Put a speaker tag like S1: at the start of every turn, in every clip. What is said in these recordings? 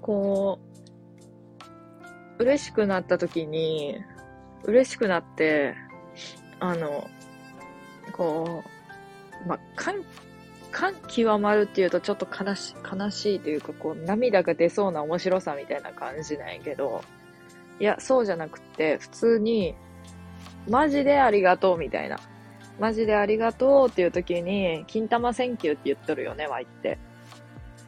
S1: こう、嬉しくなった時に、嬉しくなって、あの、こう、まあ、感、感極まるっていうとちょっと悲し、悲しいというか、こう、涙が出そうな面白さみたいな感じなんやけど、いや、そうじゃなくて、普通に、マジでありがとうみたいな。マジでありがとうっていう時に、金玉 thank you って言っとるよね、ワイって。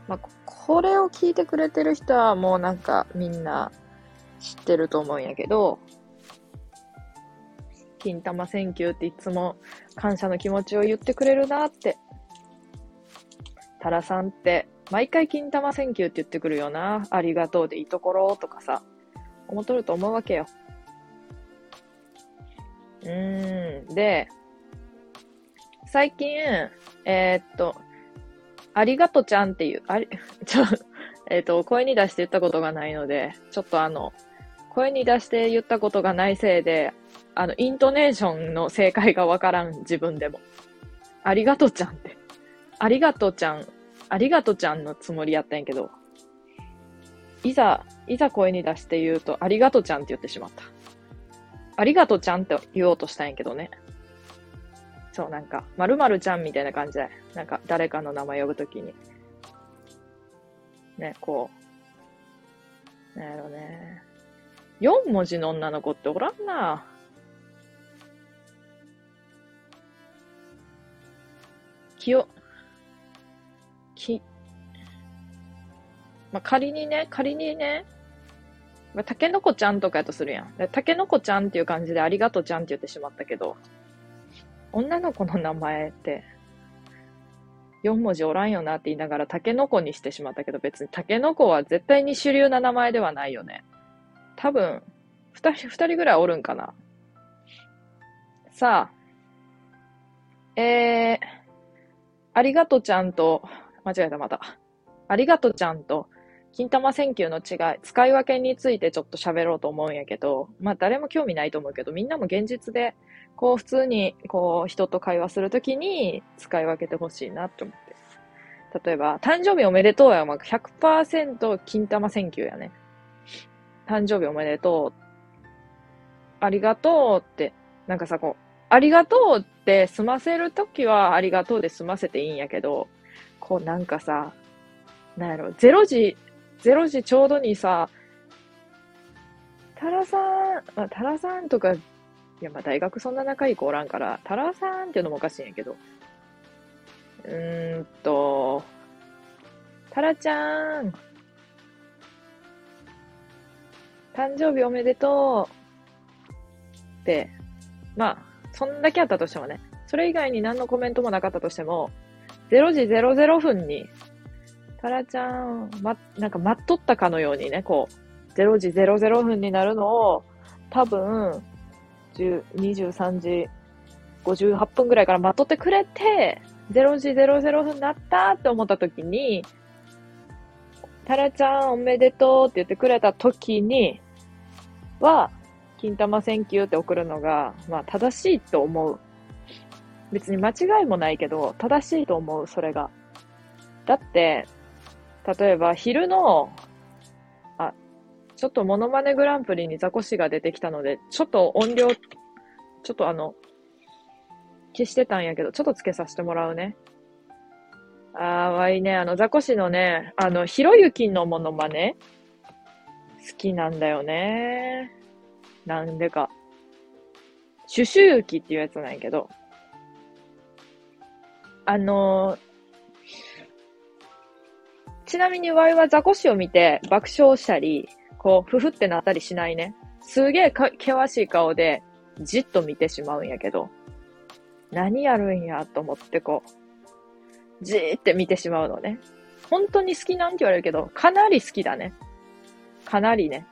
S1: まあ、これを聞いてくれてる人はもうなんかみんな知ってると思うんやけど、金玉 thank you っていつも感謝の気持ちを言ってくれるなって。タラさんって毎回金玉 thank you って言ってくるよな。ありがとうでいいところとかさ、思っとると思うわけよ。うん。で、最近、えーっと、ありがとちゃんっていう、あり、ちょ、えっと、声に出して言ったことがないので、ちょっとあの、声に出して言ったことがないせいで、あの、イントネーションの正解がわからん、自分でも。ありがとちゃんって。ありがとちゃん、ありがとちゃんのつもりやったんやけど、いざ、いざ声に出して言うと、ありがとちゃんって言ってしまった。ありがとうちゃんって言おうとしたんやけどね。そう、なんか、まるまるちゃんみたいな感じで、なんか、誰かの名前呼ぶときに。ね、こう。なんやろね。4文字の女の子っておらんな。きよ、き、まあ、仮にね、仮にね、まあ、たけのこちゃんとかやとするやん。でたけのこちゃんっていう感じでありがとうちゃんって言ってしまったけど、女の子の名前って、4文字おらんよなって言いながら、タケノコにしてしまったけど、別にタケノコは絶対に主流な名前ではないよね。多分、二人、二人ぐらいおるんかな。さあ、えー、ありがとうちゃんと、間違えたまた。ありがとうちゃんと、金玉選球の違い、使い分けについてちょっと喋ろうと思うんやけど、まあ誰も興味ないと思うけど、みんなも現実で、こう普通に、こう人と会話するときに使い分けてほしいなって思って。例えば、誕生日おめでとうや、まあ、100%金玉選球やね。誕生日おめでとう。ありがとうって、なんかさ、こう、ありがとうって済ませるときはありがとうで済ませていいんやけど、こうなんかさ、なんやろ、0時、0時ちょうどにさ、タラさん、まあ、タラさんとか、いや、まあ、大学そんな仲いい子おらんから、タラさんっていうのもおかしいんやけど、うーんと、タラちゃん、誕生日おめでとう。って、まあ、そんだけあったとしてもね、それ以外に何のコメントもなかったとしても、0時00分に、タラちゃん、ま、なんか待っとったかのようにね、こう、0時00分になるのを、多分、23時58分ぐらいから待っとってくれて、0時00分になったって思った時に、タラちゃんおめでとうって言ってくれた時に、は、金玉 thank you って送るのが、まあ正しいと思う。別に間違いもないけど、正しいと思う、それが。だって、例えば昼の、あ、ちょっとモノマネグランプリにザコシが出てきたので、ちょっと音量、ちょっとあの、消してたんやけど、ちょっとつけさせてもらうね。あー、わいね、あの、ザコシのね、あの、ひろゆきのモノマネ好きなんだよね。なんでか。シュシュユキっていうやつなんやけど、あのーちなみにワイはザコシを見て爆笑したり、こう、ふふってなったりしないね。すげえ険しい顔でじっと見てしまうんやけど、何やるんやと思ってこう、じーって見てしまうのね。本当に好きなんて言われるけど、かなり好きだね。かなりね。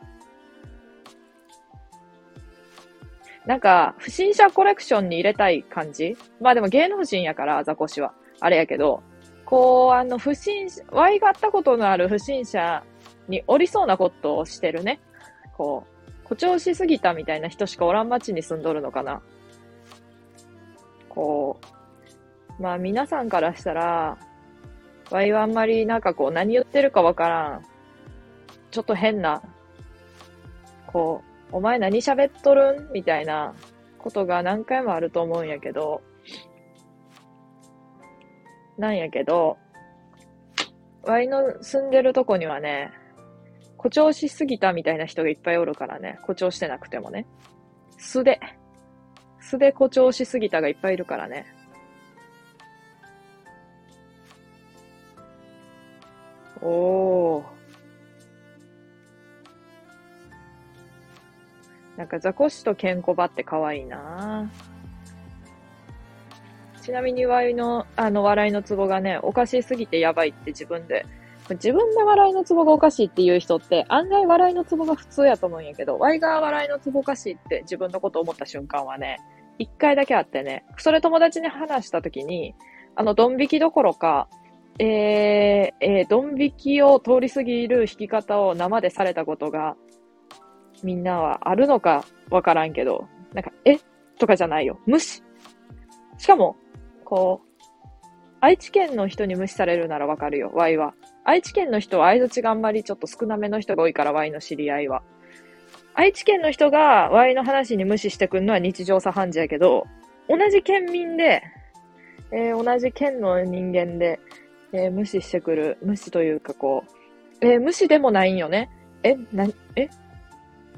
S1: なんか、不審者コレクションに入れたい感じまあでも芸能人やから、ザコシは。あれやけど、こう、あの、不審者、Y があったことのある不審者におりそうなことをしてるね。こう、誇張しすぎたみたいな人しかおらん街に住んどるのかな。こう、まあ皆さんからしたら、ワイはあんまりなんかこう何言ってるかわからん。ちょっと変な、こう、お前何喋っとるん？みたいなことが何回もあると思うんやけど、なんやけど、ワイの住んでるとこにはね、誇張しすぎたみたいな人がいっぱいおるからね、誇張してなくてもね。素で、素で誇張しすぎたがいっぱいいるからね。おー。なんかザコシとケンコバって可愛いなぁちなみにワイの、あの、笑いのツボがね、おかしすぎてやばいって自分で、自分で笑いのツボがおかしいっていう人って、案外笑いのツボが普通やと思うんやけど、ワイが笑いのツボおかしいって自分のこと思った瞬間はね、一回だけあってね、それ友達に話した時に、あの、ドン引きどころか、えー、えー、ドン引きを通り過ぎる弾き方を生でされたことが、みんなはあるのかわからんけど、なんか、え？とかじゃないよ。無視。しかも、こう、愛知県の人に無視されるならわかるよ、Y は。愛知県の人は相づちがあんまりちょっと少なめの人が多いから、Y の知り合いは。愛知県の人が Y の話に無視してくんのは日常茶飯事やけど、同じ県民で、えー、同じ県の人間で、えー、無視してくる、無視というかこう、えー、無視でもないんよね。え、な、え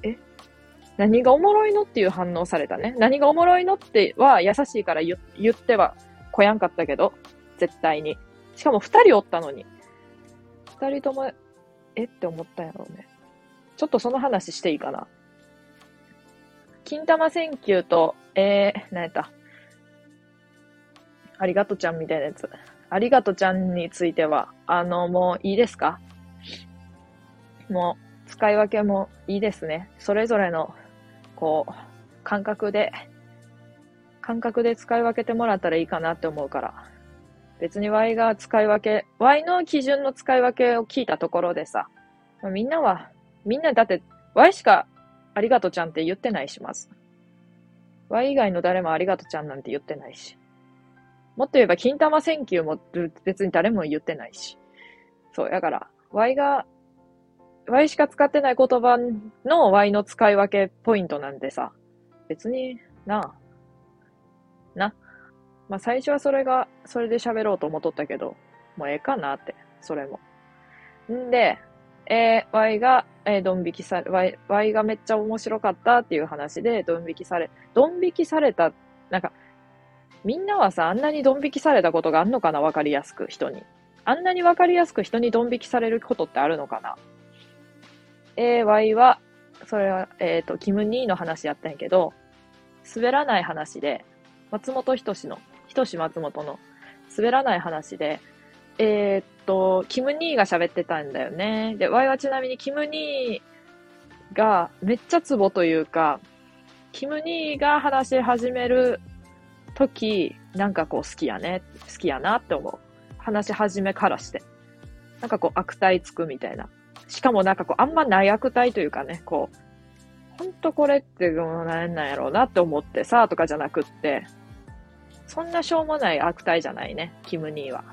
S1: え何がおもろいのっていう反応されたね。何がおもろいのっては優しいから言言ってはこやんかったけど、絶対に。しかも二人おったのに。二人とも、えって思ったんやろうね。ちょっとその話していいかな。金玉選球と、えー、何やった。ありがとちゃんみたいなやつ。ありがとちゃんについては、あの、もういいですかもう、使い分けもいいですね。それぞれの、こう、感覚で、感覚で使い分けてもらったらいいかなって思うから。別に Y が使い分け、Y の基準の使い分けを聞いたところでさ、みんなは、みんなだって Y しかありがとちゃんって言ってないし、まず。Y 以外の誰もありがとちゃんなんて言ってないし。もっと言えば、金玉選球も別に誰も言ってないし。そう、だから、Y が、Y しか使ってない言葉の Y の使い分けポイントなんでさ、別にな、な。まあ最初はそれが、それで喋ろうと思っとったけど、もうええかなって、それも。んで、えー、Y が、えー、ドン引きされ、Y、Y がめっちゃ面白かったっていう話で、ドン引きされ、ドン引きされた、なんか、みんなはさ、あんなにドン引きされたことがあんのかなわかりやすく、人に。あんなにわかりやすく人にドン引きされることってあるのかなえー、Y は、それは、えっ、ー、と、キム兄の話やったんやけど、滑らない話で、松本人志の、人志松本の滑らない話で、えー、っと、キム兄が喋ってたんだよね。で、Y はちなみにキム兄がめっちゃツボというか、キム兄が話し始める時、なんかこう好きやね、好きやなって思う。話し始めからして。なんかこう悪態つくみたいな。しかもなんかこうあんまない悪態というかね、こう、ほんとこれって何なんやろうなって思ってさ、とかじゃなくって、そんなしょうもない悪態じゃないね、キムニーは。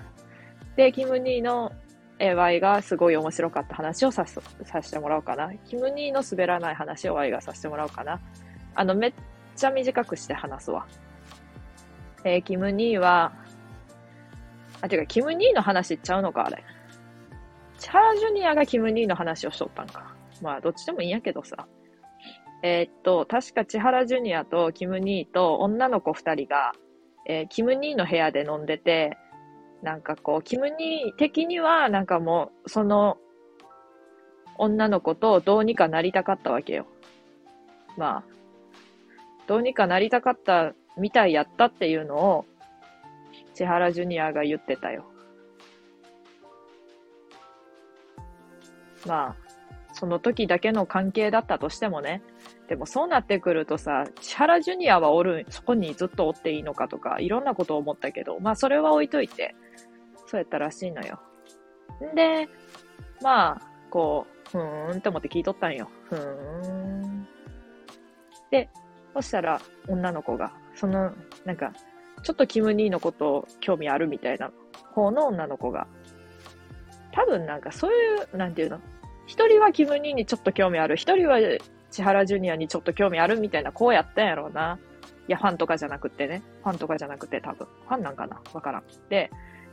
S1: で、キムニーの Y がすごい面白かった話をささせてもらおうかな。キムニーの滑らない話を Y がさせてもらおうかな。あの、めっちゃ短くして話すわ。えー、キム・ニーは、あ、てか、キム・ニーの話ちゃうのか、あれ。チャージュニアがキム・ニーの話をしとったんか。まあ、どっちでもいいんやけどさ。えー、っと、確か千原ジュニアとキム・ニーと女の子二人が、えー、キム・ニーの部屋で飲んでて、なんかこう、キム・ニー的には、なんかもう、その、女の子とどうにかなりたかったわけよ。まあ、どうにかなりたかったみたいやったっていうのを、千原ジュニアが言ってたよ。まあ、その時だけの関係だったとしてもね。でもそうなってくるとさ、千原ジュニアはおる、そこにずっとおっていいのかとか、いろんなことを思ったけど、まあそれは置いといて、そうやったらしいのよ。んで、まあ、こう、ふーんって思って聞いとったんよ。ふーん。で、そしたら女の子が、その、なんか、ちょっとキム兄のこと興味あるみたいな方の女の子が、多分なんかそういう、なんていうの？一人はキム兄にちょっと興味ある、一人は千原ジュニアにちょっと興味あるみたいな、こうやったんやろうな。いや、ファンとかじゃなくてね。ファンとかじゃなくて多分。ファンなんかな？わからん。で、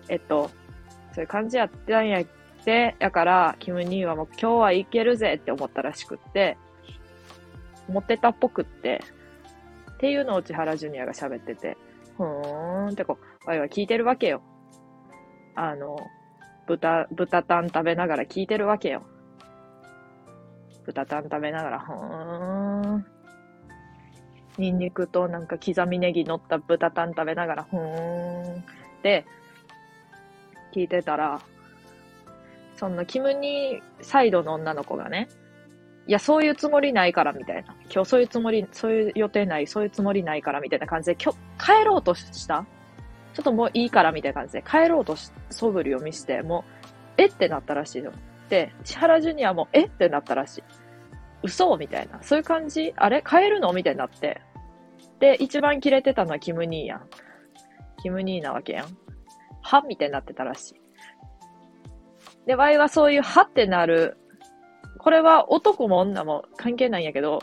S1: えっと、そういう感じやったんやって、やから、キム兄はもう今日はいけるぜって思ったらしくって、持ってたっぽくって、っていうのを千原ジュニアが喋ってて、ふーんってこう、わいは聞いてるわけよ。あの、豚、豚タン食べながら聞いてるわけよ。豚タン食べながら、ふーん。ニンニクとなんか刻みネギ乗った豚タン食べながら、ふーん。で、聞いてたら、そのキムニサイドの女の子がね、いや、そういうつもりないからみたいな。今日そういうつもり、そういう予定ない、そういうつもりないからみたいな感じで、今日帰ろうとした？ちょっともういいからみたいな感じで帰ろうとし、素振りを見して、もう、え？ってなったらしいの。で、千原ジュニアもえ？ってなったらしい。嘘？みたいな。そういう感じ？あれ？帰るの？みたいになって。で、一番キレてたのはキム兄やん。キム兄なわけやん。はみたいになってたらしい。で、ワイはそういうはってなるこれは男も女も関係ないんやけど、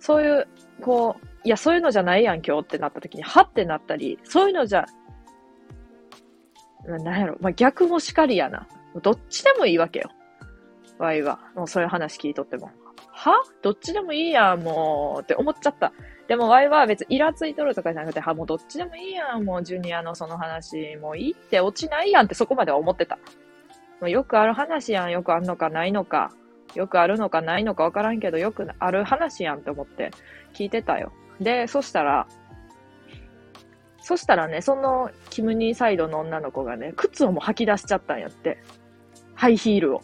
S1: そういう、こう、いや、そういうのじゃないやん、今日ってなった時に、はってなったり、そういうのじゃ、なんやろ、まあ、逆もしかりやな。どっちでもいいわけよ。ワイは。もうそういう話聞いとっても。は？どっちでもいいやん、もう。って思っちゃった。でもワイは別にイラついとるとかじゃなくて、は、もうどっちでもいいやん、もうジュニアのその話、もういいって落ちないやんってそこまでは思ってた。もうよくある話やん、よくあるのかないのか。よくあるのかないのかわからんけど、よくある話やんって思って聞いてたよ。で、そしたら、そしたらね、そのキムニーサイドの女の子がね、靴をも履き出しちゃったんやって。ハイヒールを。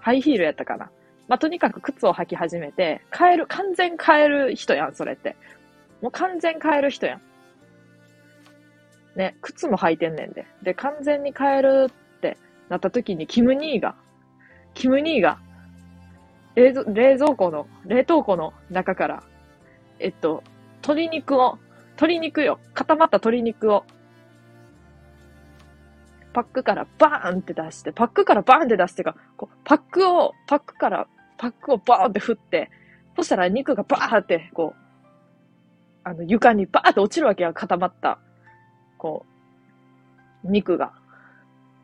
S1: ハイヒールやったかな。まあ、とにかく靴を履き始めて、変える、完全変える人やん、それって。もう完全変える人やん。ね、靴も履いてんねんで。で、完全に変えるってなった時に、キムニーが、キムニーが、冷蔵冷蔵庫の、冷凍庫の中から、えっと、鶏肉を、鶏肉よ。固まった鶏肉を、パックからバーンって出して、パックからバーンって出してか、こうパックを、パックから、パックをバーンって振って、そしたら肉がバーンって、こう、あの、床にバーンって落ちるわけや、固まった、こう、肉が。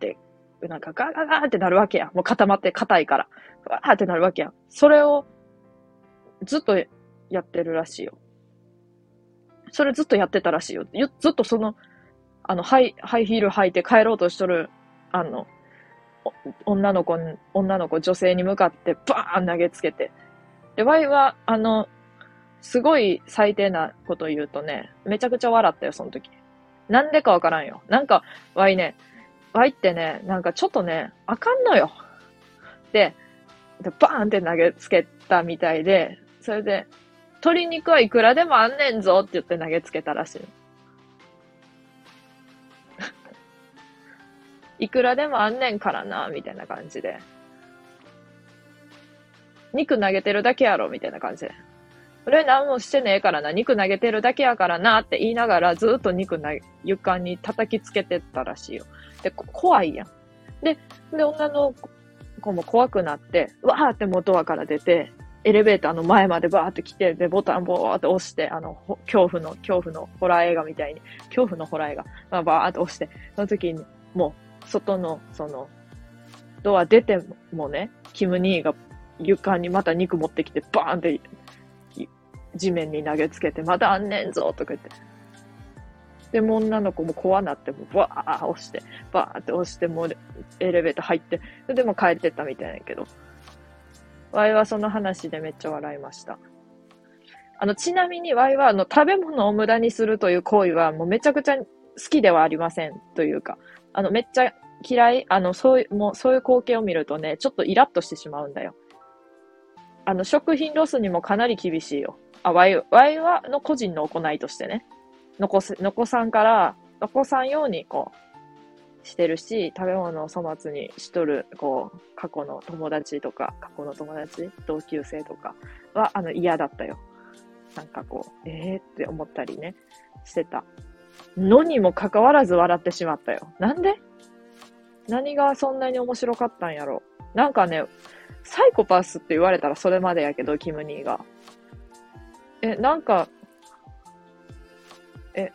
S1: で、なんかガーガーガーってなるわけや。もう固まって硬いから。わーってなるわけや。それをずっとやってるらしいよ。それずっとやってたらしいよ。ずっとその、あの、ハイ、ハイヒール履いて帰ろうとしとる、あの、女の子女の子、女性に向かってバーン投げつけて。で、ワイは、あの、すごい最低なこと言うとね、めちゃくちゃ笑ったよ、その時。なんでかわからんよ。なんか、ワイね、ワイってね、なんかちょっとね、あかんのよ。で、で、バーンって投げつけたみたいで、それで、鶏肉はいくらでもあんねんぞって言って投げつけたらしい。いくらでもあんねんからな、みたいな感じで。肉投げてるだけやろ、みたいな感じで。俺何もしてねえからな、肉投げてるだけやからなって言いながらずっと肉な床に叩きつけてったらしいよ。で、怖いやん。で、で、女の子も怖くなって、わーってもうドアから出て、エレベーターの前までバーって来て、で、ボタンボーって押して、あの、恐怖の、恐怖のホラー映画みたいに、恐怖のホラー映画、まあ、バーって押して、その時に、もう、外の、その、ドア出てもね、キム兄が床にまた肉持ってきて、バーンって、地面に投げつけて、まだあんねんぞとか言って。でも女の子も怖なって、もバー押して、バーって押して、もうエレベーター入って、でも帰ってったみたいなやけど。ワイはその話でめっちゃ笑いました。あの、ちなみにワイはあの、食べ物を無駄にするという行為はもうめちゃくちゃ好きではありません。というか、あの、めっちゃ嫌い、あの、そういう、もうそういう光景を見るとね、ちょっとイラッとしてしまうんだよ。あの、食品ロスにもかなり厳しいよ。あ、ワイ、ワイはの個人の行いとしてね。残す、残さんから、残さんように、こう、してるし、食べ物を粗末にしとる、こう、過去の友達とか、過去の友達、同級生とかは、あの、嫌だったよ。なんかこう、ええー、って思ったりね、してた。のにもかかわらず笑ってしまったよ。なんで？何がそんなに面白かったんやろなんかね、サイコパスって言われたらそれまでやけど、キムニーが。え、なんか、え、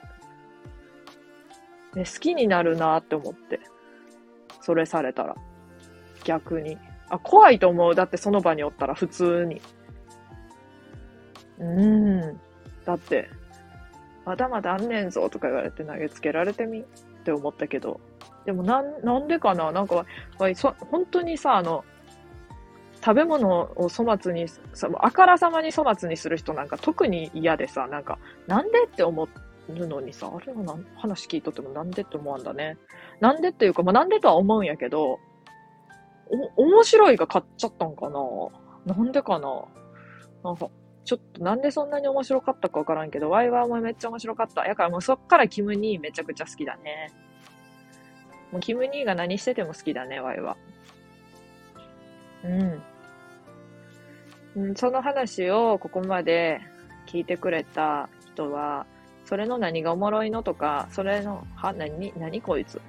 S1: ね、好きになるなって思って。それされたら。逆に。あ、怖いと思う。だってその場におったら普通に。うーん。だって、まだまだあんねんぞとか言われて投げつけられてみって思ったけど。でもなん、なんでかな？なんか、そ本当にさ、あの、食べ物を粗末に、あからさまに粗末にする人なんか特に嫌でさ、なんか、なんでって思うのにさ、あれは話聞いとってもなんでって思うんだね。なんでっていうか、まあ、なんでとは思うんやけど、お、面白いが買っちゃったんかな？なんでかな？なんか、ちょっとなんでそんなに面白かったかわからんけど、ワイワーもめっちゃ面白かった。やからもうそっからキムニーめちゃくちゃ好きだね。もうキムニーが何してても好きだね、ワイは。うん。うん、その話をここまで聞いてくれた人は、それの何がおもろいのとか、それの、は、何、何こいつ？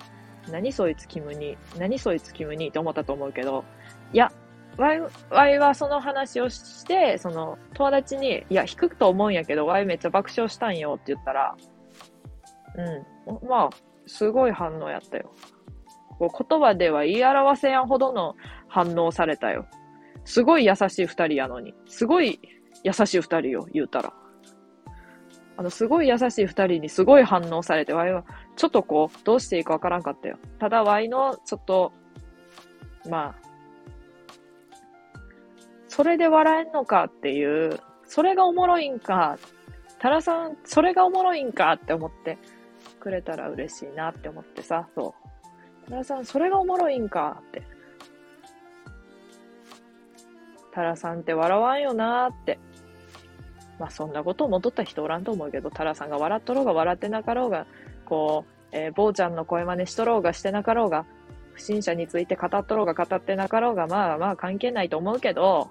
S1: 何そいつキムニー。何そいつキムニーって思ったと思うけど、いや、ワイ、ワイはその話をして、その友達に、いや、引くと思うんやけど、ワイめっちゃ爆笑したんよって言ったら、うん。まあ、すごい反応やったよ。こう言葉では言い表せやんほどの反応されたよ。すごい優しい二人やのに。すごい優しい二人よ、言うたら。あの、すごい優しい二人にすごい反応されて、ワイは、ちょっとこう、どうしていいかわからんかったよ。ただ、ワイの、ちょっと、まあ、それで笑えんのかっていう、それがおもろいんか、タラさん、それがおもろいんかって思ってくれたら嬉しいなって思ってさ、そう。タラさん、それがおもろいんかって。タラさんって笑わんよなって。まあそんなこと思っとった人おらんと思うけど、タラさんが笑っとろうが笑ってなかろうが、こう、えー、坊ちゃんの声真似しとろうがしてなかろうが、不審者について語っとろうが語ってなかろうが、まあまあ関係ないと思うけど、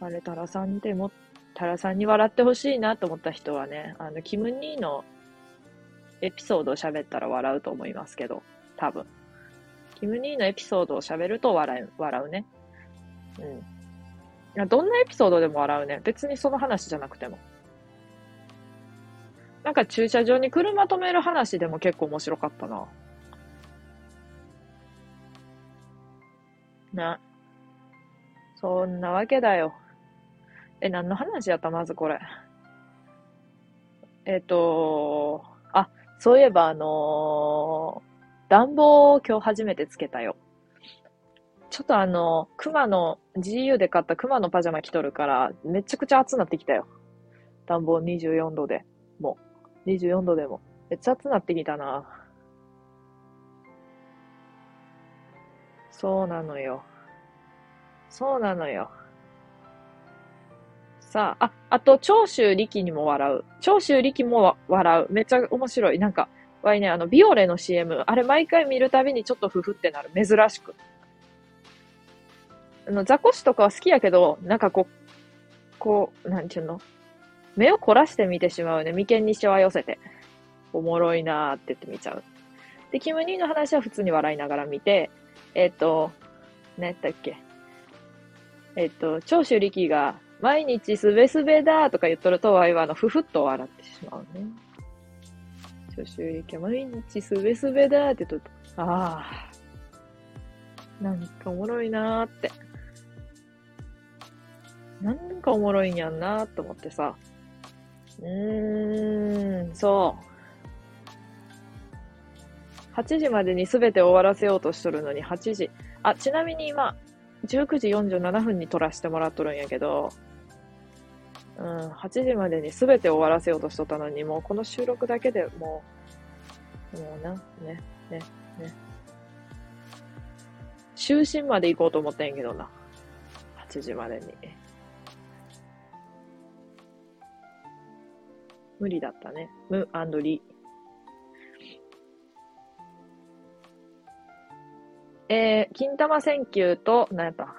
S1: あれ、タラさんっても、タラさんに笑ってほしいなと思った人はね、あの、キム兄のエピソードを喋ったら笑うと思いますけど、多分。キム兄のエピソードを喋ると笑う、笑うね。うん。や、どんなエピソードでも笑うね。別にその話じゃなくても。なんか駐車場に車止める話でも結構面白かったな。な。そんなわけだよ。え、何の話やったまずこれ。えっ、ー、とあ、そういえばあのー、暖房を今日初めてつけたよ。ちょっとあの、熊の、GU で買った熊のパジャマ着とるから、めちゃくちゃ暑なってきたよ。暖房24度で。もう。24度でも。めっちゃ暑なってきたな。そうなのよ。そうなのよ。さあ、あ、あと、長州力にも笑う。長州力も笑う。めっちゃ面白い。なんか、わいね、あの、ビオレの CM、あれ毎回見るたびにちょっとふふってなる。珍しく。あの、ザコシとかは好きやけど、なんかこう、こう、なんちゅうの？目を凝らして見てしまうね。眉間にしわ寄せて。おもろいなーって言って見ちゃう。で、キムニーの話は普通に笑いながら見て、えっ、ー、と、何やったっけ？えっ、ー、と、長州力が、毎日すべすべだとか言っとると、ワイはあの、ふふっと笑ってしまうね。長州力毎日すべすべだって言っとると、ああ、なんかおもろいなーって。なんかおもろいんやんなと思ってさ。うーん、そう。8時までに全て終わらせようとしとるのに8時。あ、ちなみに今、19時47分に撮らせてもらっとるんやけど、うん、8時までに全て終わらせようとしとったのに、もうこの収録だけでもう、もうな、ね、ね、ね。就寝まで行こうと思ったんやけどな。8時までに。無理だったね。ムリ。えー、金玉選球と、なんやった。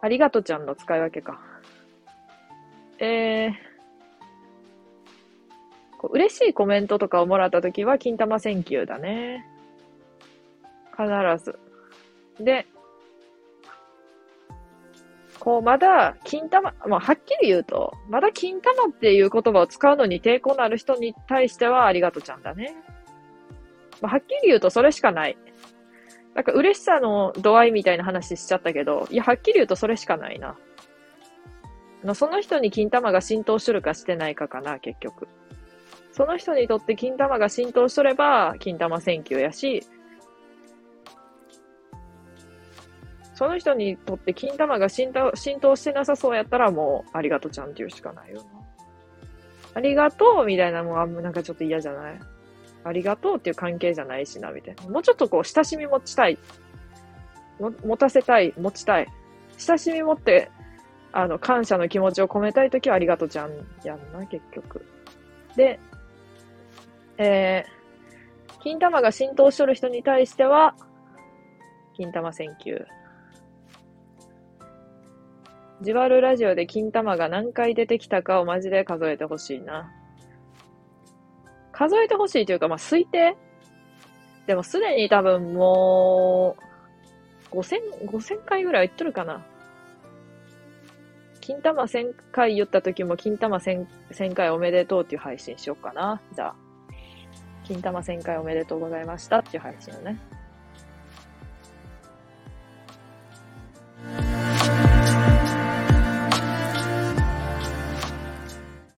S1: ありがとちゃんの使い分けか。えー、こう嬉しいコメントとかをもらったときは、金玉 thank you だね。必ず。で、こう、まだ、金玉、まあ、はっきり言うと、まだ金玉っていう言葉を使うのに抵抗のある人に対しては、ありがとちゃんだね。まあ、はっきり言うと、それしかない。なんか、嬉しさの度合いみたいな話しちゃったけど、いや、はっきり言うと、それしかないな。のその人に金玉が浸透しとるかしてないかかな、結局。その人にとって金玉が浸透しとれば、金玉選挙やし、その人にとって金玉が浸透浸透してなさそうやったらもう、ありがとちゃんって言うしかないよな。ありがとうみたいなのはなんかちょっと嫌じゃない？ありがとうっていう関係じゃないしな、みたいな。もうちょっとこう、親しみ持ちたい。も持たせたい、持ちたい。親しみ持って、あの、感謝の気持ちを込めたいときはありがとうちゃんやんな、結局。で、えー、金玉が浸透しとる人に対しては、金玉選球。ジワルラジオで金玉が何回出てきたかをマジで数えてほしいな。数えてほしいというか、まあ、推定？でもすでに多分もう、5000、5000回ぐらい言っとるかな。金玉1000回言った時も金玉 1000, 1000回おめでとうっていう配信しよっかな。じゃあ。金玉1000回おめでとうございましたっていう配信をね。